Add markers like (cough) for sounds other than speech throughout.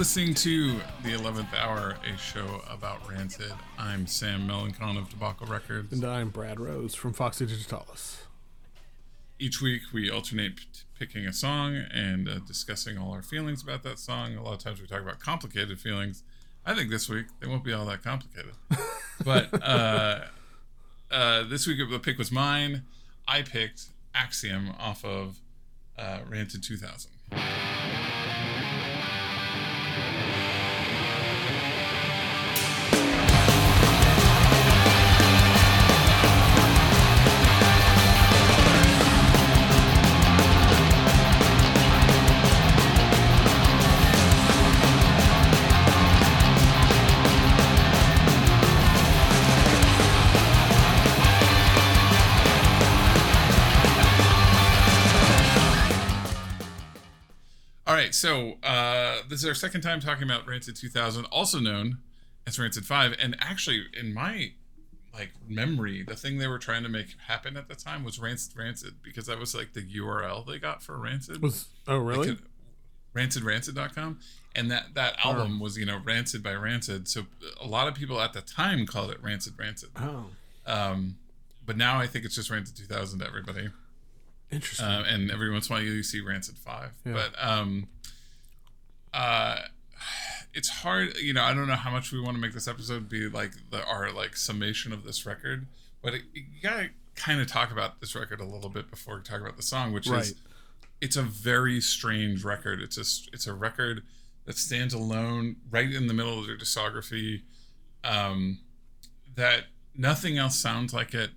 listening to The 11th Hour, a show about Rancid. I'm Sam Melancon of Debacle Records. And I'm Brad Rose from Foxy Digitalis. Each week we alternate p- picking a song and uh, discussing all our feelings about that song. A lot of times we talk about complicated feelings. I think this week they won't be all that complicated. (laughs) but uh, uh, this week the pick was mine. I picked Axiom off of uh, Rancid 2000. Right, so uh, this is our second time talking about Rancid 2000, also known as Rancid 5. And actually, in my like memory, the thing they were trying to make happen at the time was Rancid Rancid because that was like the URL they got for Rancid. Was oh really? They could- RancidRancid.com, and that that album was you know Rancid by Rancid. So a lot of people at the time called it Rancid Rancid. oh, Um, but now I think it's just Rancid 2000 to everybody. interesting. Uh, and every once in a while you see Rancid Five, Yeah. but um, uh, (sighs) it's hard. You know, I don't know how much we want to make this episode be like the our like summation of this record, but it, you gotta kind of talk about this record a little bit before we talk about the song, which Right. is it's a very strange record. It's a it's a record that stands alone right in the middle of their discography. Um, that nothing else sounds like it.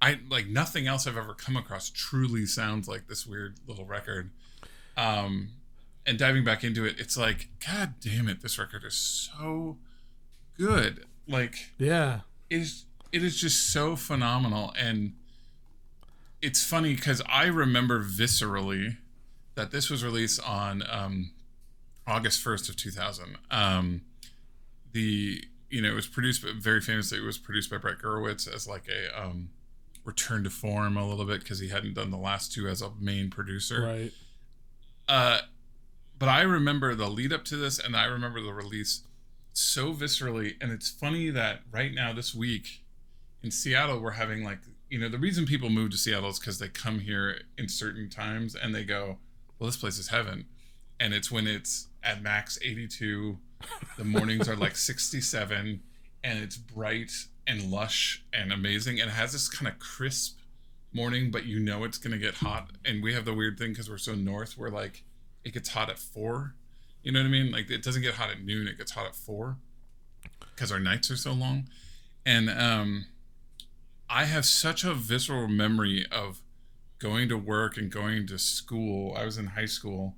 I like nothing else I've ever come across truly sounds like this weird little record. Um, and diving back into it, it's like, God damn it, this record is so good. Like yeah, it is it is just so phenomenal and it's funny because i remember viscerally that this was released on um, august 1st of 2000 um, the you know it was produced but very famously it was produced by brett Gurewitz as like a um, return to form a little bit because he hadn't done the last two as a main producer right. uh, but I remember the lead up to this, and I remember the release so viscerally. And it's funny that right now, this week in Seattle, we're having like, you know, the reason people move to Seattle is because they come here in certain times and they go, well, this place is heaven. And it's when it's at max 82, the mornings are like (laughs) 67, and it's bright and lush and amazing. And it has this kind of crisp morning, but you know it's going to get hot. And we have the weird thing because we're so north, we're like it gets hot at four. You know what I mean? Like it doesn't get hot at noon; it gets hot at four because our nights are so long. And um, I have such a visceral memory of going to work and going to school. I was in high school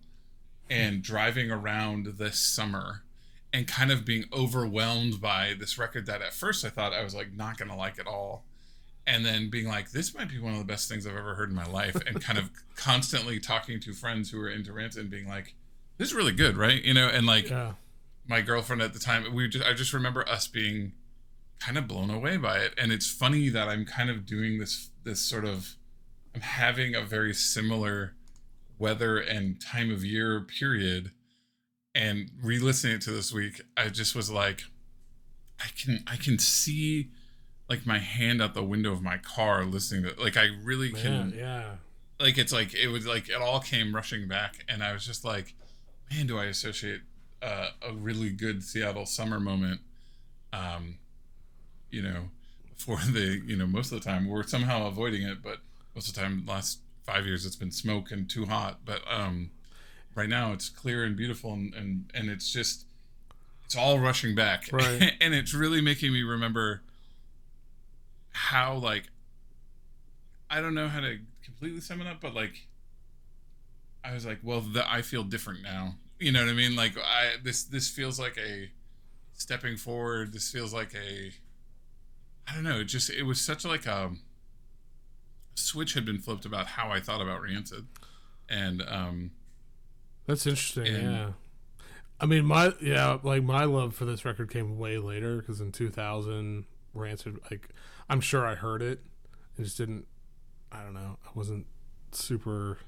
and driving around this summer and kind of being overwhelmed by this record that at first I thought I was like not gonna like at all. And then being like, this might be one of the best things I've ever heard in my life, and kind of (laughs) constantly talking to friends who were into Rancid and being like, this is really good, right? You know, and like Yeah, my girlfriend at the time, we just I just remember us being kind of blown away by it. And it's funny that I'm kind of doing this this sort of I'm having a very similar weather and time of year period and re-listening to this week, I just was like I can I can see like my hand out the window of my car listening to like I really can man, yeah. like it's like it was like it all came rushing back and i was just like man do i associate uh, a really good seattle summer moment um you know for the you know most of the time we're somehow avoiding it but most of the time last five years it's been smoke and too hot but um right now it's clear and beautiful and and, and it's just it's all rushing back Right. (laughs) and it's really making me remember how like I don't know how to completely sum it up, but like I was like, well, the, I feel different now. You know what I mean? Like I this this feels like a stepping forward. This feels like a I don't know. It just it was such like a switch had been flipped about how I thought about Rancid, and um That's interesting. And- yeah. I mean, my yeah, like my love for this record came way later because in 2000, Rancid, like I'm sure I heard it, and just didn't. I don't know. I wasn't super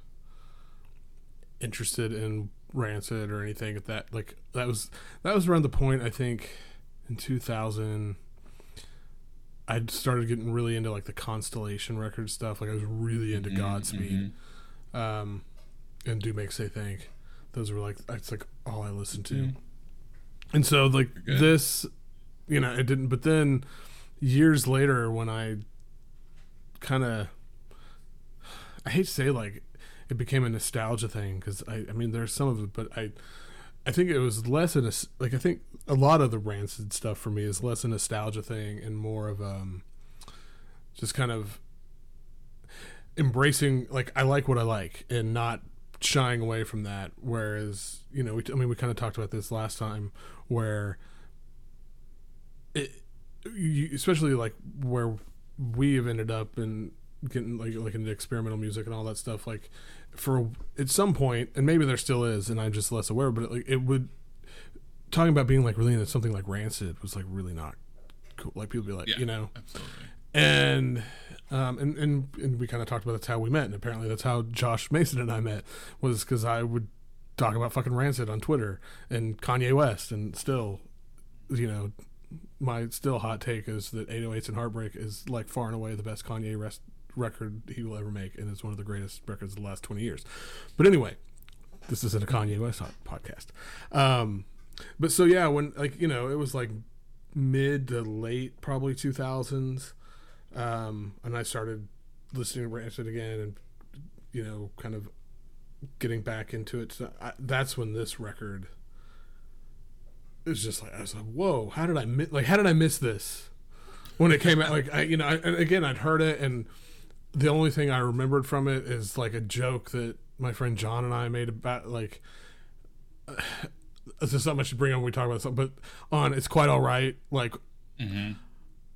interested in Rancid or anything at that like that was that was around the point I think in 2000 I started getting really into like the Constellation record stuff like I was really into Mm-hmm, Godspeed um and Do Make Say Think those were like that's like all I listened to Mhm. and so like this you know it didn't but then years later when I kind of I hate to say like it became a nostalgia thing because I, I mean there's some of it but I I think it was less in a like I think a lot of the rancid stuff for me is less a nostalgia thing and more of um just kind of embracing like I like what I like and not shying away from that. Whereas you know we, I mean we kind of talked about this last time where it you, especially like where we have ended up and getting like like into experimental music and all that stuff like for at some point and maybe there still is and i'm just less aware but like it would talking about being like really into something like rancid was like really not cool like people be like Yeah. you know Absolutely. and um and and, and we kind of talked about that's how we met and apparently that's how josh mason and i met was because i would talk about fucking rancid on twitter and kanye west and still you know my still hot take is that 808s and heartbreak is like far and away the best kanye West record he will ever make and it's one of the greatest records of the last 20 years but anyway this isn't a kanye west podcast um but so yeah when like you know it was like mid to late probably 2000s um, and I started listening to Rancid again, and you know, kind of getting back into it. So I, that's when this record is just like I was like, "Whoa! How did I mi- like? How did I miss this when it came out?" Like I, you know, I, and again, I'd heard it, and the only thing I remembered from it is like a joke that my friend John and I made about like. (sighs) This is something I should bring up when we talk about something, but on it's quite all right. Like hmm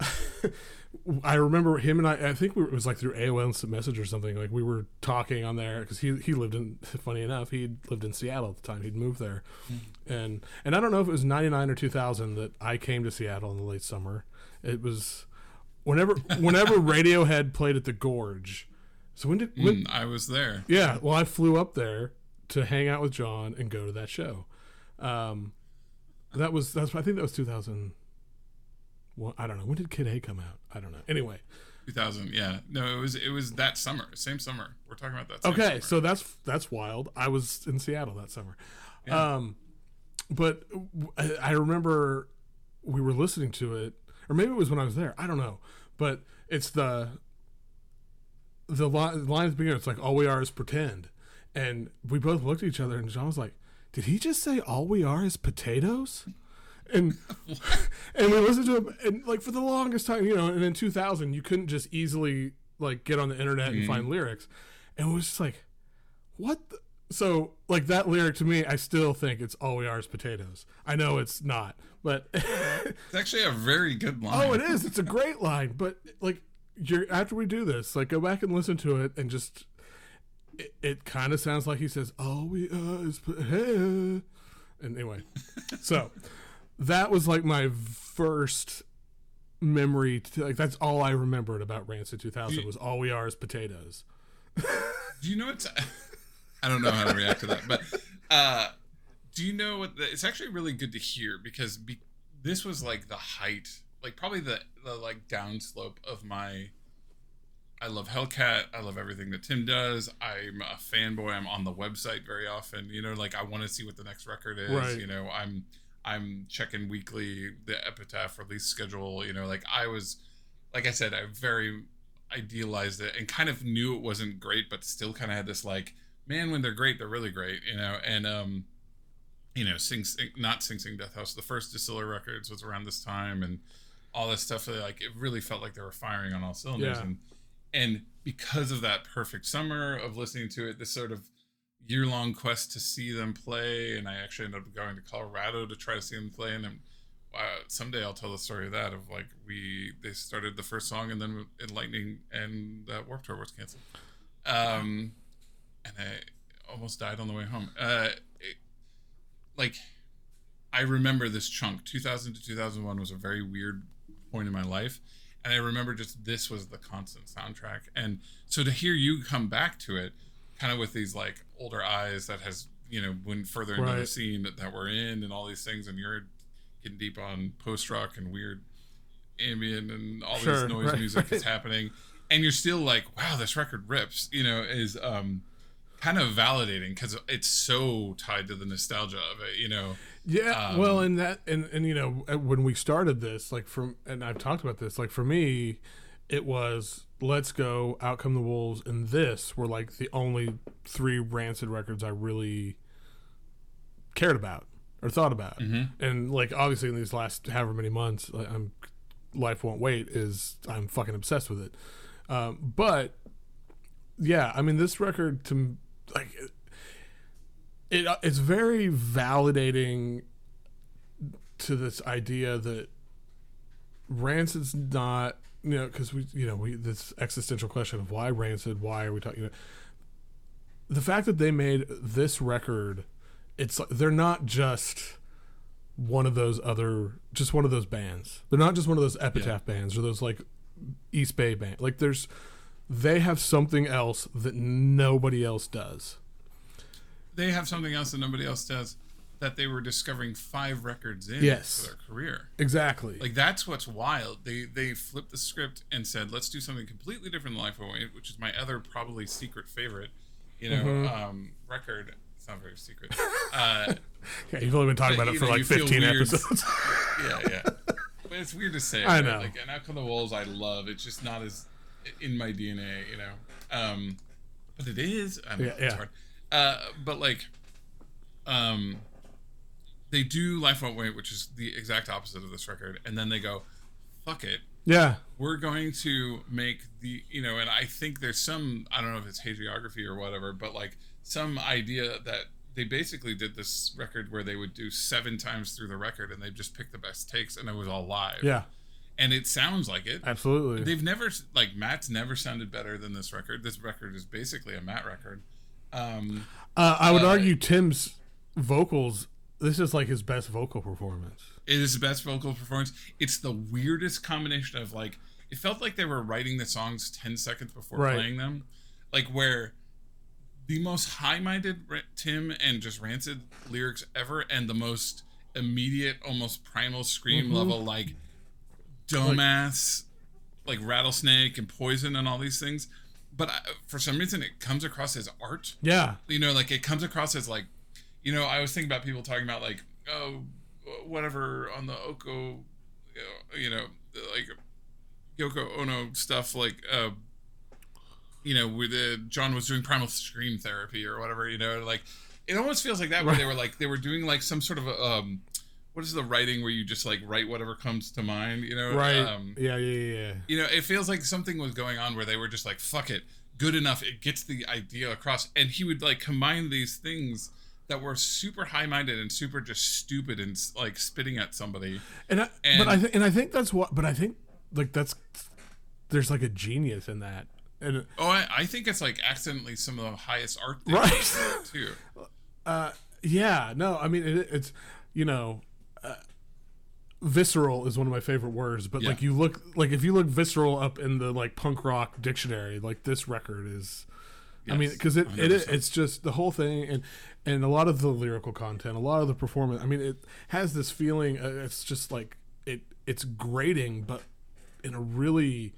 (laughs) I remember him and I. I think we were, it was like through AOL Instant Message or something. Like we were talking on there because he he lived in. Funny enough, he lived in Seattle at the time. He'd moved there, and and I don't know if it was ninety nine or two thousand that I came to Seattle in the late summer. It was whenever (laughs) whenever Radiohead played at the Gorge. So when did when? Mm, I was there. Yeah, well, I flew up there to hang out with John and go to that show. Um, that was that's I think that was two thousand. Well, I don't know. When did Kid A come out? I don't know. Anyway, 2000. Yeah. No, it was it was that summer. Same summer. We're talking about that. Okay, summer. so that's that's wild. I was in Seattle that summer, um, but I remember we were listening to it, or maybe it was when I was there. I don't know, but it's the the line, the line at the beginning. It's like all we are is pretend, and we both looked at each other, and John was like, "Did he just say all we are is potatoes?" And (laughs) and we listened to him, and like for the longest time, you know, and in 2000, you couldn't just easily like get on the internet and mm-hmm. find lyrics, and it was just like, what? The? So like that lyric to me, I still think it's all we are is potatoes. I know it's not, but (laughs) it's actually a very good line. oh, it is. It's a great line, but like you're after we do this, like go back and listen to it and just. It, it kind of sounds like he says, "All we are is potatoes." (laughs) And anyway, (laughs) so that was like my first memory. To, like that's all I remembered about Rancid 2000 was all we are is potatoes. Do you know what's? I don't know how to react to that, but uh, do you know what? The, it's actually really good to hear because be, this was like the height, like probably the the like downslope of my. I love Hellcat. I love everything that Tim does. I'm a fanboy. I'm on the website very often. You know, like I want to see what the next record is. Right. You know, I'm I'm checking weekly the Epitaph release schedule. You know, like I was, like I said, I very idealized it and kind of knew it wasn't great, but still kind of had this like, man, when they're great, they're really great, you know. And um, you know, Sing, Sing not Sing Sing Death House, the first Distiller Records was around this time, and all this stuff. Like it really felt like they were firing on all cylinders, Yeah. and and because of that perfect summer of listening to it, this sort of year long quest to see them play, and I actually ended up going to Colorado to try to see them play, and then uh, someday I'll tell the story of that of like we they started the first song and then in lightning and that Warped Tour was canceled, um, and I almost died on the way home. Uh, it, like I remember this chunk. 2000 to 2001 was a very weird point in my life, and I remember just this was the constant soundtrack. And so to hear you come back to it, kind of with these like older eyes that has you know, when further into the scene that, that we're in and all these things, and you're getting deep on post rock and weird ambient and all Sure, this noise right, music is happening, and you're still like, wow, this record rips. You know, is um kind of validating because it's so tied to the nostalgia of it. You know, Yeah, Um, well, and that, and and you know, uh, when we started this, like from, and I've talked about this, like for me, it was "Let's Go," "Out Come the Wolves," and this were like the only three Rancid records I really cared about or thought about, and like obviously in these last however many months, like, I'm "Life Won't Wait" is I'm fucking obsessed with it, um, but yeah, I mean this record to like it it's very validating to this idea that Rancid's not you know because we you know we this existential question of why Rancid why are we talking you know, the fact that they made this record it's they're not just one of those other just one of those bands. They're not just one of those epitaph bands or those like East Bay band like there's they have something else that nobody else does they have something else that nobody else does that they were discovering five records in Yes. for their career. exactly Like that's what's wild. They they flipped the script and said, let's do something completely different than Life Away, which is my other probably secret favorite, you know, Mm-hmm. um, record. It's not very secret. Uh, (laughs) yeah, you've only been talking about it for know, like 15 episodes (laughs) yeah, yeah. But it's weird to say. I right? know. Like, and Out Come the Wolves, I love. It's just not as in my DNA, you know. Um, but it is. I don't Yeah, it's yeah. hard. Uh, but like, um, they do Life Won't Wait, which is the exact opposite of this record, and then they go, "Fuck it." yeah we're going to make the you know and i think there's some i don't know if it's hagiography or whatever but like some idea that they basically did this record where they would do seven times through the record and they just pick the best takes and it was all live yeah and it sounds like it absolutely they've never like matt's never sounded better than this record this record is basically a matt record um Uh, I would Uh, argue Tim's vocals. This is like his best vocal performance. It is the best vocal performance. It's the weirdest combination of like it felt like they were writing the songs 10 seconds before Right. playing them. Like where the most high-minded Tim and just rancid lyrics ever and the most immediate almost primal scream level like dumbass like, rattlesnake and poison and all these things. But I, for some reason it comes across as art. Yeah, you know like it comes across as like you know i was thinking about people talking about like oh whatever on the oko you know like yoko ono stuff like uh you know where the john was doing primal scream therapy or whatever you know like it almost feels like that where they were like they were doing like some sort of a, um what is the writing where you just like write whatever comes to mind you know right. um yeah, yeah, yeah, you know, it feels like something was going on where they were just like, fuck it, good enough. It gets the idea across. And he would like combine these things that were super high minded and super just stupid and like spitting at somebody. And I, And- but I th- and I think that's what. But I think like that's there's like a genius in that. And Oh, I, I think it's like accidentally some of the highest art Right. too. (laughs) uh, yeah, no, I mean it, it's you know. Visceral is one of my favorite words but Yeah. like you look like if you look visceral up in the like punk rock dictionary like this record is I mean, because it, it is, 100%. it's just the whole thing, and and a lot of the lyrical content, a lot of the performance. I mean, it has this feeling. Uh, it's just like it. It's grating, but in a really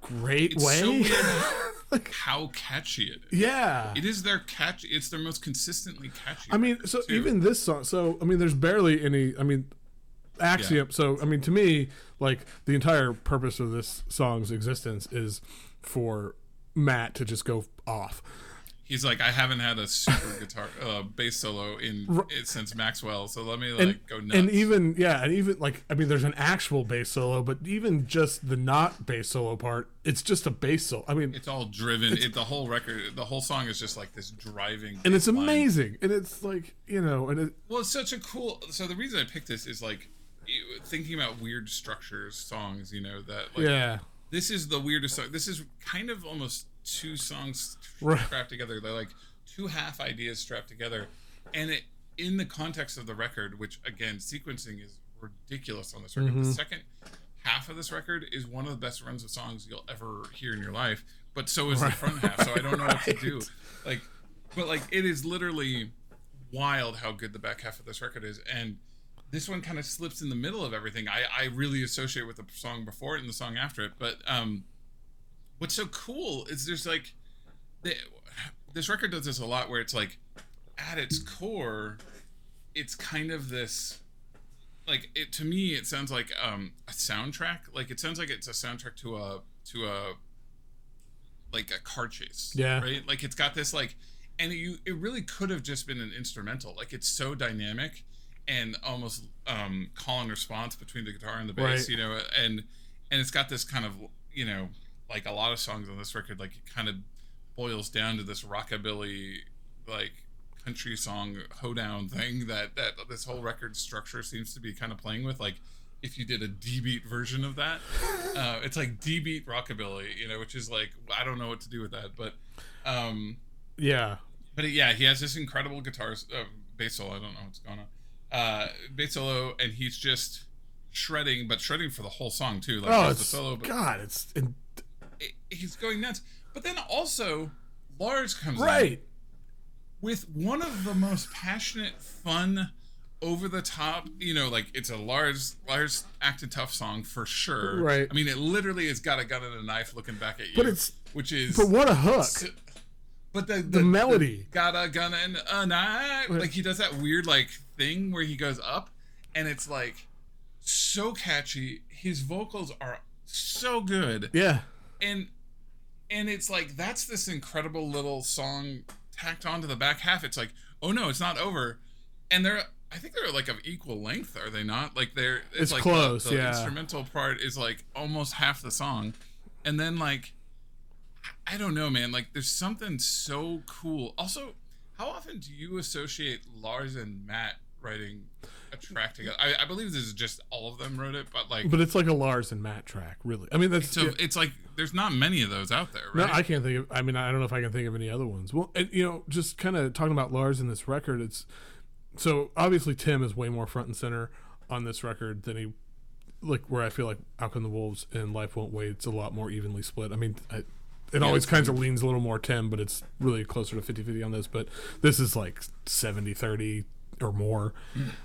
great It's way. so weird (laughs) how catchy it is. yeah. It is their catchy. It's their most consistently catchy. I mean, so too. even this song. So I mean, there's barely any. I mean, Axiom. So I mean, to me, like the entire purpose of this song's existence is for Matt to just go off. he's like, I haven't had a super guitar (laughs) uh, bass solo in since Maxwell, so let me like and, go nuts. and even yeah and even like i mean there's an actual bass solo but even just the not bass solo part it's just a bass solo i mean It's all driven. It, the whole record, the whole song is just like this driving. and it's line. amazing and it's like you know and it Well, it's such a cool. So the reason I picked this is like thinking about weird structures, songs. You know that like yeah this is the weirdest song. This is kind of almost two songs Right. strapped together. They're like two half ideas strapped together, and it in the context of the record, which again sequencing is ridiculous on this record. Mm-hmm. The second half of this record is one of the best runs of songs you'll ever hear in your life, but so is the front half. So I don't know what to (laughs) do. Like but like it is literally wild how good the back half of this record is, and this one kind of slips in the middle of everything. I I really associate with the song before it and the song after it, but um, what's so cool is there's like, the, this record does this a lot where it's like, at its core, it's kind of this like it to me it sounds like um a soundtrack like it sounds like it's a soundtrack to a to a like a car chase Yeah. right like it's got this like and you it really could have just been an instrumental like it's so dynamic and almost um call and response between the guitar and the bass Right. you know and and it's got this kind of you know like a lot of songs on this record like it kind of boils down to this rockabilly like country song hoedown thing that that this whole record structure seems to be kind of playing with like if you did a D beat version of that (laughs) uh, it's like D beat rockabilly you know which is like I don't know what to do with that but um Yeah. but yeah he has this incredible guitar uh, bass solo I don't know what's going on uh solo and he's just shredding but shredding for the whole song too like Oh, there's the it's solo but God. It's in, it, he's going nuts but then also Lars comes right. with one of the most passionate, fun, over the top, you know, like it's a Lars Lars acted tough song for sure. Right. I mean, it literally has got a gun and a knife looking back at you. But it's- which is But what a hook. s- but the, The melody. got a gun and a knife. Like he does that weird like thing where he goes up, and it's like so catchy. His vocals are so good Yeah. and and it's like that's this incredible little song tacked onto the back half it's like oh no it's not over and they're i think they're like of equal length are they not like they're it's, It's like close, the, the yeah. instrumental part is like almost half the song and then like i don't know man like there's something so cool also how often do you associate lars and matt writing a track together i, I believe this is just all of them wrote it but like But it's like a Lars and Matt track, really. I mean, that's so yeah. it's like there's not many of those out there No, right I can't think of. I mean, I don't know if I can think of any other ones. Well, and, you know, just kind of talking about Lars in this record. It's so obviously Tim is way more front and center on this record than he like. Where I feel like Out Come the Wolves and Life Won't Wait. It's a lot more evenly split. I mean, I, it always kind of leans a little more Tim, but it's really closer to 50-50 on this. But this is like 70-30 or more.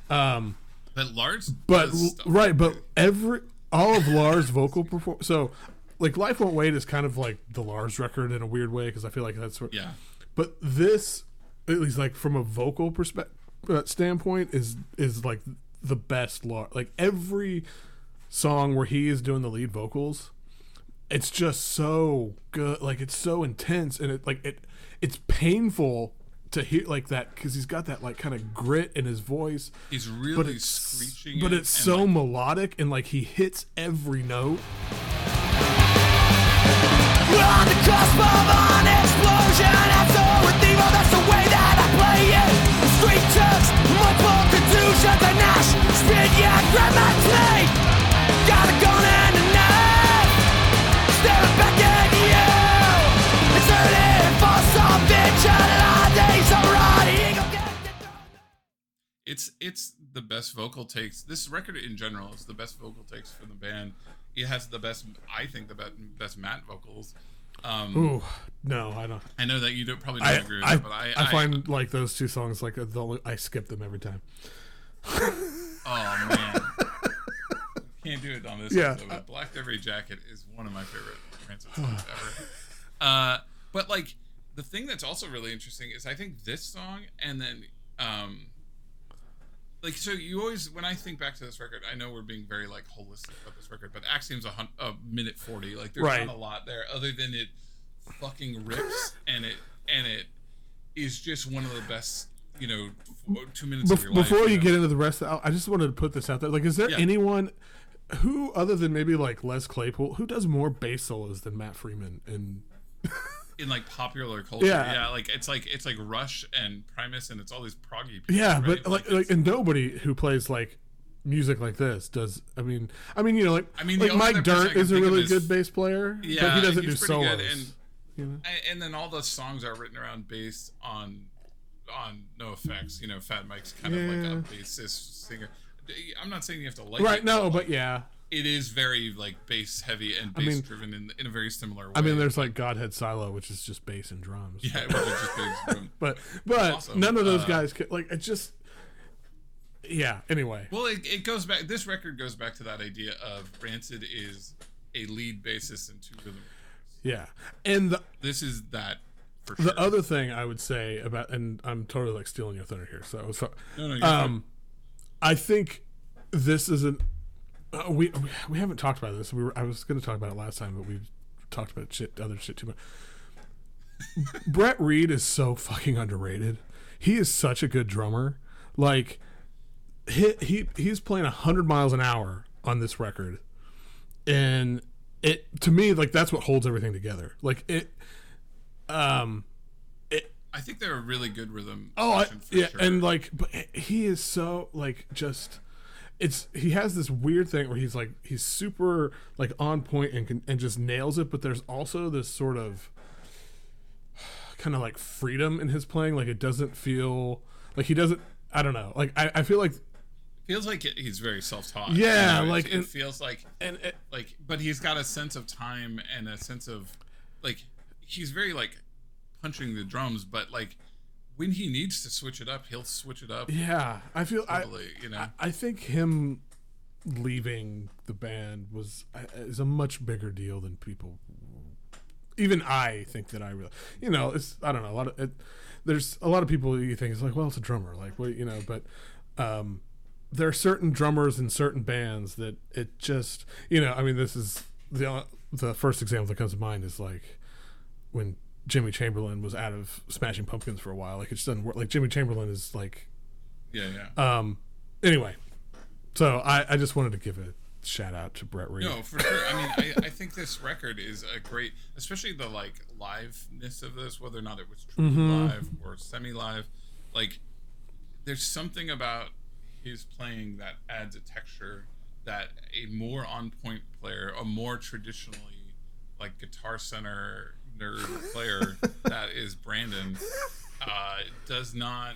Um, But Lars, but right, but every all of Lars' vocal perform. So, like, Life Won't Wait is kind of like the Lars record in a weird way because I feel like that's what. yeah, But this, at least like from a vocal perspective uh, standpoint, is is like the best Lars. Like every song where he is doing the lead vocals, it's just so good. Like it's so intense and it like it it's painful to hear like that because he's got that like kind of grit in his voice he's but really it's screeching. but it it's so like, melodic and like he hits every note. We're on the cusp of an explosion And so with evil, that's the way that I play it The street touch, it's it's the best vocal takes. This record in general is the best vocal takes from the band. It has the best, I think, the best, best Matt vocals. Um, Ooh, no, I don't. I know that you don't probably don't I agree with I, that, but I, I find like those two songs like the only, I skip them every time. oh man, can't do it on this. Yeah. episode, Black Derby Jacket is one of my favorite Rancid songs ever. Uh, but like the thing that's also really interesting is I think this song and then um, like so you always when I think back to this record, I know we're being very like holistic about this record, but Axiom's a, hun- a minute forty. Like there's Right. not a lot there other than it fucking rips and it and it is just one of the best. You know, two minutes of Bef- your life. before you know? get into the rest, of the, I just wanted to put this out there. Like, is there Yeah. anyone who, other than maybe like Les Claypool, who does more bass solos than Matt Freeman? And in like popular culture. Yeah. Yeah. like it's like it's like Rush and Primus and it's all these proggy people. yeah, right? but like, like, and nobody who plays like music like this does. I mean, I mean, you know, like, I mean, like Mike Dirnt is a really is- good bass player, yeah but he doesn't do solos. good, and, you know? and then all the songs are written around bass on on no effects. You know, Fat Mike's kind of like a bassist singer. I'm not saying you have to like Right? it, No, but, but yeah, it is very like bass heavy and I bass mean- driven in, in a very similar way. I mean, there's like Godhead Silo, which is just bass and drums. yeah, which is just bass drum. (laughs) But but Awesome. none of those Uh, guys can, like it just. Yeah. Anyway. Well, it, it goes back. This record goes back to that idea of Rancid is a lead bassist and two rhythm. Yeah. And the This is that for the other thing I would say about, and I'm totally like stealing your thunder here. So, so no, no, fine. um, I think this is an. Uh, we we haven't talked about this. We were I was going to talk about it last time, but we talked about shit, other shit too much. Brett Reed is so fucking underrated. He is such a good drummer. Like he, he he's playing hundred miles an hour on this record, and it to me like that's what holds everything together. Like it, um, it I think they're a really good rhythm. Oh, I, for yeah, sure. and like, but he is so like just. It's he has this weird thing where he's like he's super like on point and can, and just nails it, but there's also this sort of kind of like freedom in his playing. Like it doesn't feel like he doesn't. I don't know. Like I, I feel like feels like it- he's very self-taught. Yeah, You know, like, it, and- it feels like and it, like, but he's got a sense of time and a sense of like he's very like punching the drums, but like when he needs to switch it up, he'll switch it up. yeah, I feel I, you know. I, think him leaving the band was is a much bigger deal than people. Even I think that I really, you know, it's I don't know a lot of it. There's a lot of people you think it's like, well, it's a drummer, like what you know, but um, there are certain drummers in certain bands that it just, you know, I mean, this is the the first example that comes to mind is like when Jimmy Chamberlin was out of Smashing Pumpkins for a while. Like it just doesn't work. Like Jimmy Chamberlin is like Yeah, yeah. um. Anyway, so I, I just wanted to give a shout out to Brett Reed. No, for sure. I mean, I, I think this record is a great, especially the like liveness of this, whether or not it was truly Mm-hmm. live or semi-live. Like, there's something about his playing that adds a texture that a more on-point player, a more traditionally like guitar center nerd player (laughs) that is Branden, uh, does not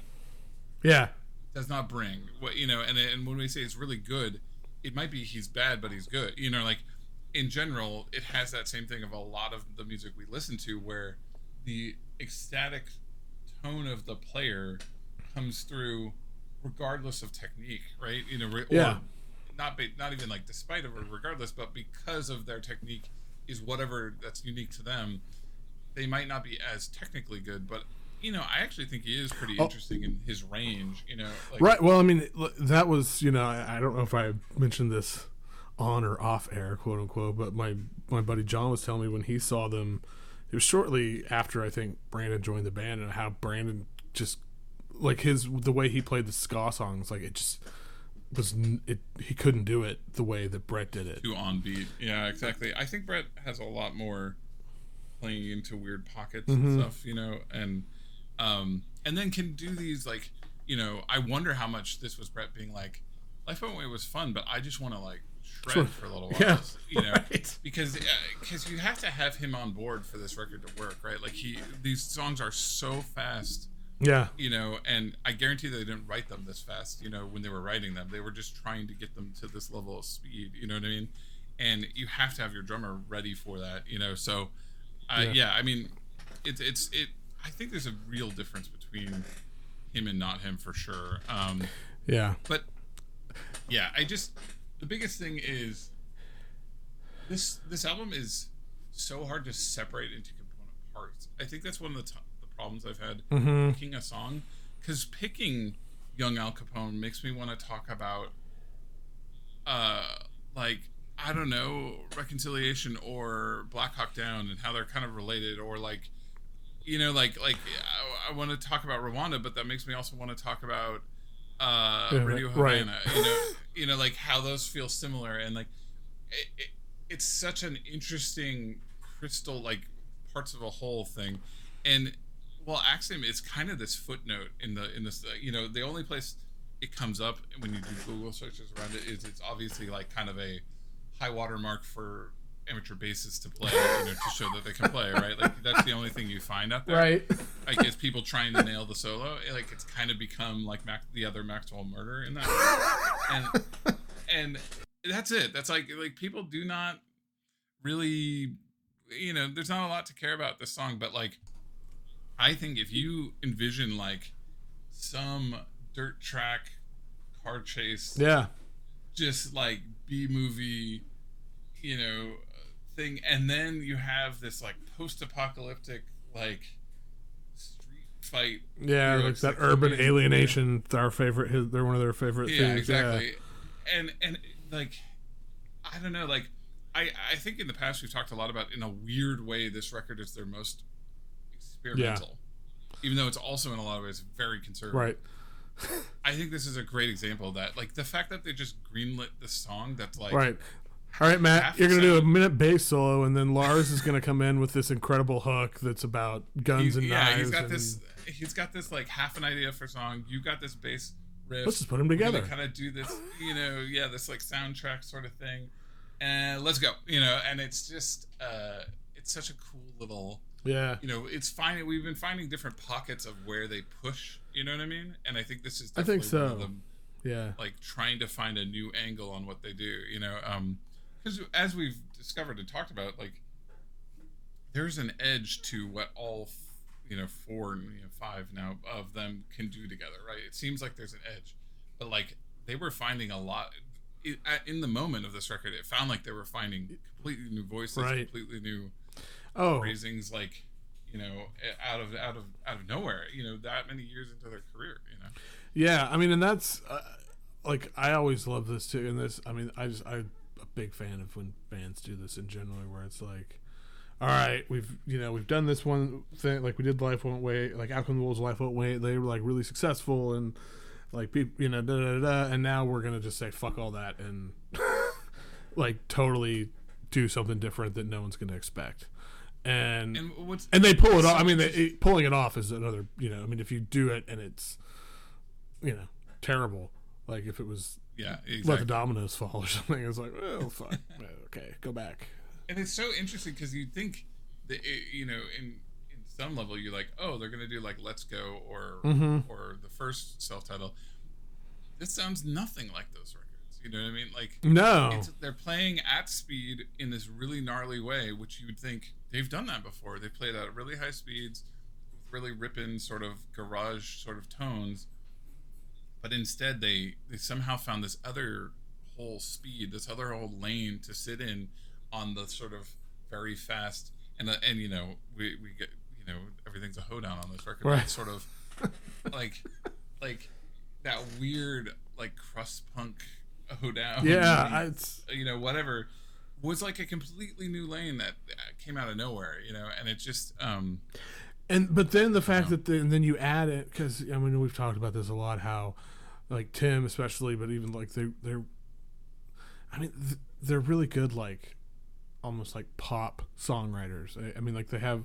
Yeah, does not bring. What you know and and when we say it's really good it might be he's bad but he's good. You know like in general it has that same thing of a lot of the music we listen to where the ecstatic tone of the player comes through regardless of technique right? You know re- Yeah. or not be, not even like despite of or regardless but because of their technique is whatever that's unique to them they might not be as technically good but you know i actually think he is pretty oh. interesting in his range you know like right. Well, I mean, that was you know I, I don't know if I mentioned this on or off air, quote unquote, but my my buddy John was telling me when he saw them, it was shortly after I think Branden joined the band and how Branden just like his the way he played the ska songs, like it just was it he couldn't do it the way that Brett did it. too on beat yeah exactly i think brett has a lot more playing into weird pockets and stuff you know and um and then can do these like you know i wonder how much this was brett being like life Way was fun but i just want to like shred Sure. for a little while Yeah, you know (laughs) right. because because you have to have him on board for this record to work right like he these songs are so fast Yeah, you know, and I guarantee they didn't write them this fast, you know, when they were writing them. They were just trying to get them to this level of speed, you know what I mean? And you have to have your drummer ready for that, you know. So, uh, Yeah. yeah. I mean, it's it's it. I think there's a real difference between him and not him for sure. Um, yeah, but yeah, I just the biggest thing is this this album is so hard to separate into component parts. I think that's one of the, t- the problems I've had picking a song because picking Young Al Capone makes me want to talk about uh like I don't know reconciliation or Black Hawk Down and how they're kind of related or like you know like like I, I want to talk about Rwanda but that makes me also want to talk about uh Yeah, Radio right. Havana you know (laughs) you know like how those feel similar and like it, it, it's such an interesting crystal like parts of a whole thing and well axiom is kind of this footnote in the in this you know the only place it comes up when you do google searches around it is it's obviously like kind of a high water mark for amateur bassists to play you know to show that they can play right like that's the only thing you find out there right. I guess people trying to nail the solo. Like it's kind of become like Mac, the other Maxwell murder in that, and and that's it. That's like like people do not really you know, there's not a lot to care about this song, but like I think if you envision like some dirt track car chase Yeah. just like B movie, you know, thing, and then you have this like post-apocalyptic like street fight. Yeah, like that urban alienation. Our favorite. His, they're one of their favorite Yeah, things. exactly. And and like, I don't know, like. I, I think in the past we've talked a lot about in a weird way this record is their most experimental, even though it's also in a lot of ways very conservative. Right. I think this is a great example of that. Like the fact that they just greenlit the song that's like Right. All right, Matt. You're gonna do a minute bass solo, and then Lars is gonna come in with this incredible hook that's about guns he's, and yeah, knives. he's got and- this. He's got this like half an idea for a song. You got this bass riff. Let's just put them together. Kind of do this, you know, yeah, this like soundtrack sort of thing, and let's go, you know. And it's just, uh it's such a cool little, Yeah. you know, it's finding. We've been finding different pockets of where they push. You know what I mean? And I think this is. I think definitely one so. of them, Yeah. like trying to find a new angle on what they do. You know, um, because as we've discovered and talked about, like there's an edge to what all you know four and you know, five now of them can do together right it seems like there's an edge but like they were finding a lot in the moment of this record it found like they were finding completely new voices Right. completely new Oh, phrasings like you know out of out of out of nowhere you know that many years into their career you know yeah. I mean, and that's uh, like I always love this too. And this, I mean, I just a big fan of when bands do this in general, where it's like, all right, we've you know we've done this one thing, like we did Life Won't Wait, like Out Come the Wolves, Life Won't Wait. They were like really successful and like people, you know, da da da. da and now we're gonna just say fuck all that and (laughs) like totally do something different that no one's gonna expect. And and what's and they pull it off. I mean, they, it, pulling it off is another. You know, I mean, if you do it and it's, you know, terrible. Like if it was yeah let the exactly. dominoes fall or (laughs) something, it's like, oh fuck, (laughs) okay, go back. and it's so interesting because you think that it, you know in in some level you're like oh they're gonna do like let's go or Mm-hmm. or the first self-title this sounds nothing like those records you know what i mean? Like No, it's, they're playing at speed in this really gnarly way which you would think they've done that before. They played at really high speeds with really ripping sort of garage sort of tones but instead they they somehow found this other whole speed this other whole lane to sit in on the sort of very fast and uh, and you know we we get you know everything's a hoedown on this record Right. it's sort of like like that weird like crust punk hoedown yeah, (laughs) I, it's you know whatever was like a completely new lane that came out of nowhere you know and it just um and but then the fact that the, and then you add it because I mean we've talked about this a lot how like Tim especially, but even like they they're, I mean th- they're really good like almost like pop songwriters. I, I mean like they have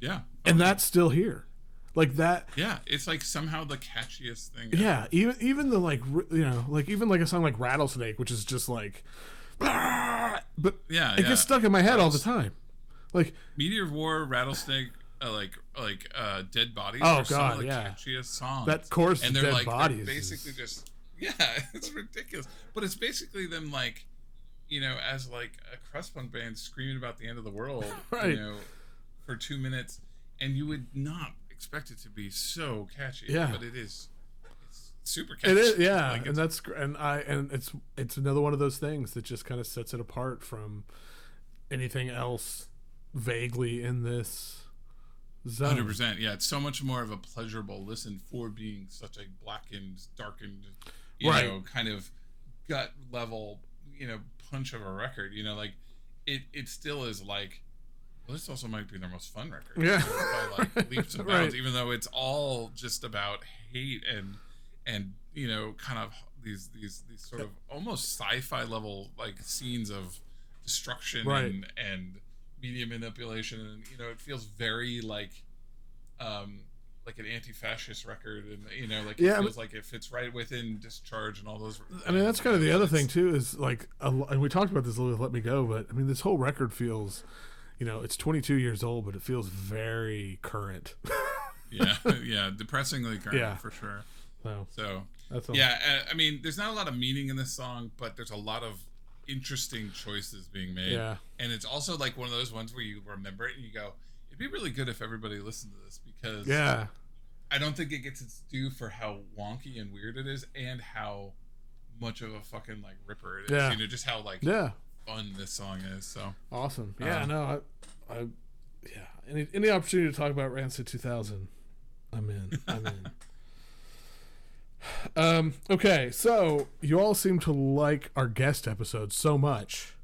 yeah and that's still here, like that. yeah it's like somehow the catchiest thing Yeah, even even the like you know like even like a song like Rattlesnake, which is just like, but Yeah, it yeah. gets stuck in my head all the time. Like Meteor War, Rattlesnake, uh, like like uh, Dead Bodies. Oh, God, of the yeah. catchiest songs. That course, and they're Dead like they're basically is- just (laughs) yeah, it's ridiculous. But it's basically them like you know as like a crust punk band screaming about the end of the world, (laughs) Right. you know, for two minutes, and you would not expect it to be so catchy. Yeah. but it is. It's super catchy. it is, yeah, Like, and that's and I and it's it's another one of those things that just kind of sets it apart from anything else vaguely in this zone. Hundred percent. Yeah, it's so much more of a pleasurable listen for being such a blackened, darkened, you Right. know, kind of gut level, you know, punch of a record. You know, like it. It still is like. Well, this also might be their most fun record. Yeah. (laughs) by like leaps and (laughs) bounds. Right. Even though it's all just about hate and and you know, kind of these these these sort of almost sci-fi level like scenes of destruction Right. and and media manipulation and you know it feels very like um like an anti-fascist record and you know like it Yeah, I feels like it fits right within discharge and all those I mean, that's kind of the other thing too. Is like, and we talked about this a little. Let me go, but I mean, this whole record feels, you know, it's 22 years old, but it feels very current. (laughs) yeah yeah depressingly current Yeah. for sure so so that's all. yeah uh, i mean there's not a lot of meaning in this song but there's a lot of interesting choices being made. Yeah. And it's also like one of those ones where you remember it and you go, it'd be really good if everybody listened to this because Yeah. I don't think it gets its due for how wonky and weird it is and how much of a fucking like ripper it is. Yeah. You know, just how like Yeah. fun this song is. So Awesome. Yeah, Uh, no, I, I, yeah. Any any opportunity to talk about Rancid 2000, I'm in. I'm in. (laughs) um. Okay, so you all seem to like our guest episode so much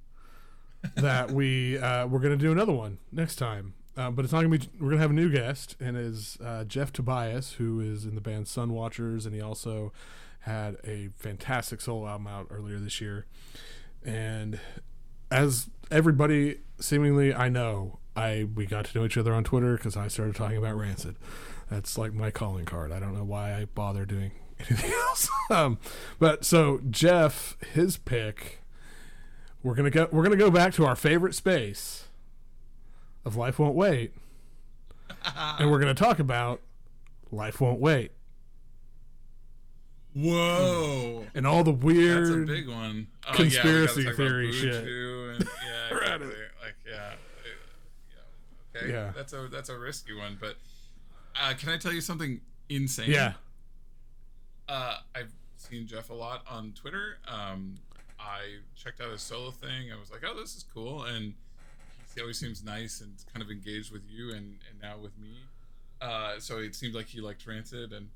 (laughs) that we uh, we're gonna do another one next time. Uh, but it's not gonna be. We're gonna have a new guest, and is uh, Jeff Tobias, who is in the band Sunwatchers, and he also had a fantastic solo album out earlier this year. And as everybody seemingly I know, I we got to know each other on Twitter because I started talking about Rancid. That's like my calling card. I don't know why I bother doing anything (laughs) else. um, but so Jeff, his pick, we're gonna go. We're gonna go back to our favorite space of Life Won't Wait, (laughs) and we're gonna talk about Life Won't Wait Whoa. and all the That's a weird. big one. Oh, conspiracy yeah, we gotta talk about theory shit. And, yeah, Right. (laughs) exactly. like yeah, yeah. Okay, Yeah. that's a that's a risky one, but uh, can I tell you something insane? yeah, uh, I've seen Jeff a lot on Twitter. Um, I checked out his solo thing. I was like, oh, this is cool, and he always seems nice and kind of engaged with you and and now with me. Uh, so it seemed like he liked Rancid and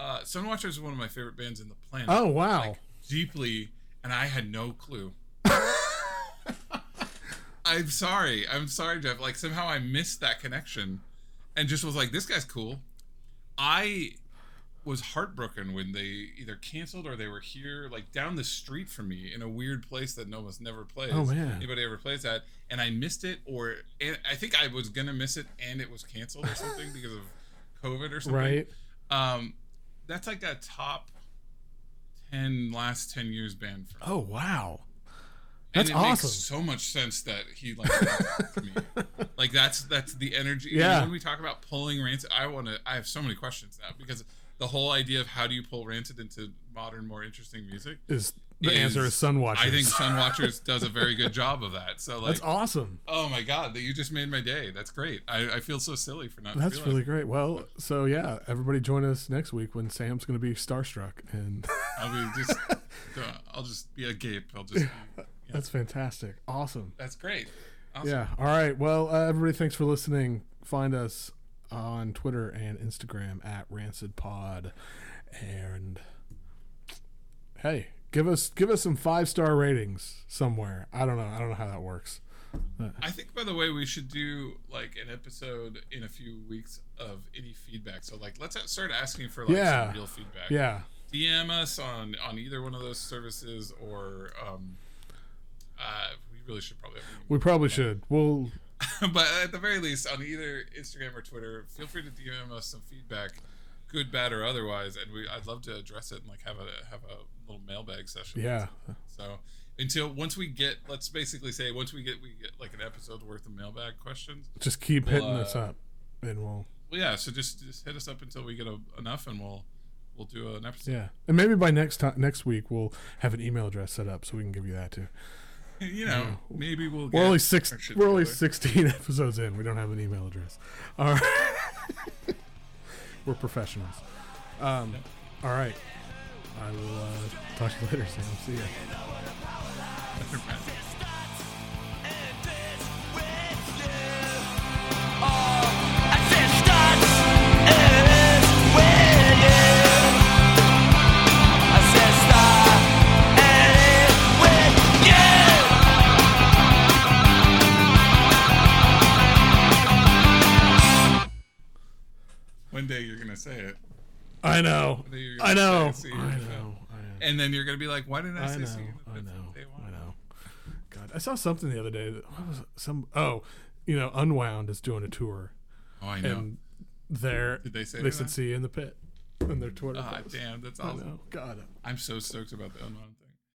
uh, Sunwatchers is one of my favorite bands in the planet. Oh wow. Like, deeply, and I had no clue. (laughs) I'm sorry. I'm sorry, Jeff. Like somehow I missed that connection, and just was like, "This guy's cool." I was heartbroken when they either canceled or they were here, like down the street from me, in a weird place that almost never plays. Oh, man. Anybody ever plays that? And I missed it, or and I think I was gonna miss it, and it was canceled or something (laughs) because of COVID or something. right. Um, that's like a top ten last ten years band for me. Oh wow. And That's it awesome. makes so much sense that he like (laughs) that me. Like that's that's the energy. Yeah. when we talk about pulling Rancid, I want to. I have so many questions now because the whole idea of how do you pull Rancid into modern, more interesting music. Is the answer is Sunwatchers. I think Sunwatchers does a very good job of that. So like, that's awesome. oh my god, that you just made my day. That's great. I, I feel so silly for not. That's really great. Well, so yeah, everybody join us next week when Sam's going to be starstruck, and I'll be (laughs) just. I'll just be a gape. I'll just. Yeah, that's fantastic. Awesome. that's great. Awesome. Yeah. All right. Well, uh, everybody, thanks for listening. Find us on Twitter and Instagram at Rancid Pod, and hey, give us give us some five star ratings somewhere. I don't know. I don't know how that works. I think, by the way, we should do like an episode in a few weeks of any feedback. So, like, let's start asking for like Yeah. some real feedback. Yeah. DM us on on either one of those services, or um, uh, we really should probably. Have We probably should. We'll (laughs) but at the very least, on either Instagram or Twitter, feel free to DM us some feedback, good, bad, or otherwise, and we I'd love to address it and like have a have a little mailbag session. yeah. So until once we get, let's basically say once we get we get like an episode worth of mailbag questions. Just keep Well, hitting us uh, up, and we'll Well, yeah. So just just hit us up until we get a, enough, and we'll we'll do an episode. yeah. And maybe by next time next week we'll have an email address set up so we can give you that too. You know, maybe we'll. Get We're only six. We're only sixteen (laughs) episodes in. We don't have an email address. All right. (laughs) we're professionals. Um, all right. I will uh, talk to you later, Sam. See ya. Say it. I know. One day you're I know. say I know. I know. And then you're gonna be like, "Why didn't I, I say know. see I know. I know. God, I saw something the other day. That, what was it? Some oh, you know, Unwound is doing a tour, Oh, I know. and they're Did they say they that? said see you in the pit, in their Twitter. Ah, post. damn, that's I awesome. know. God, I'm so stoked about the Unwound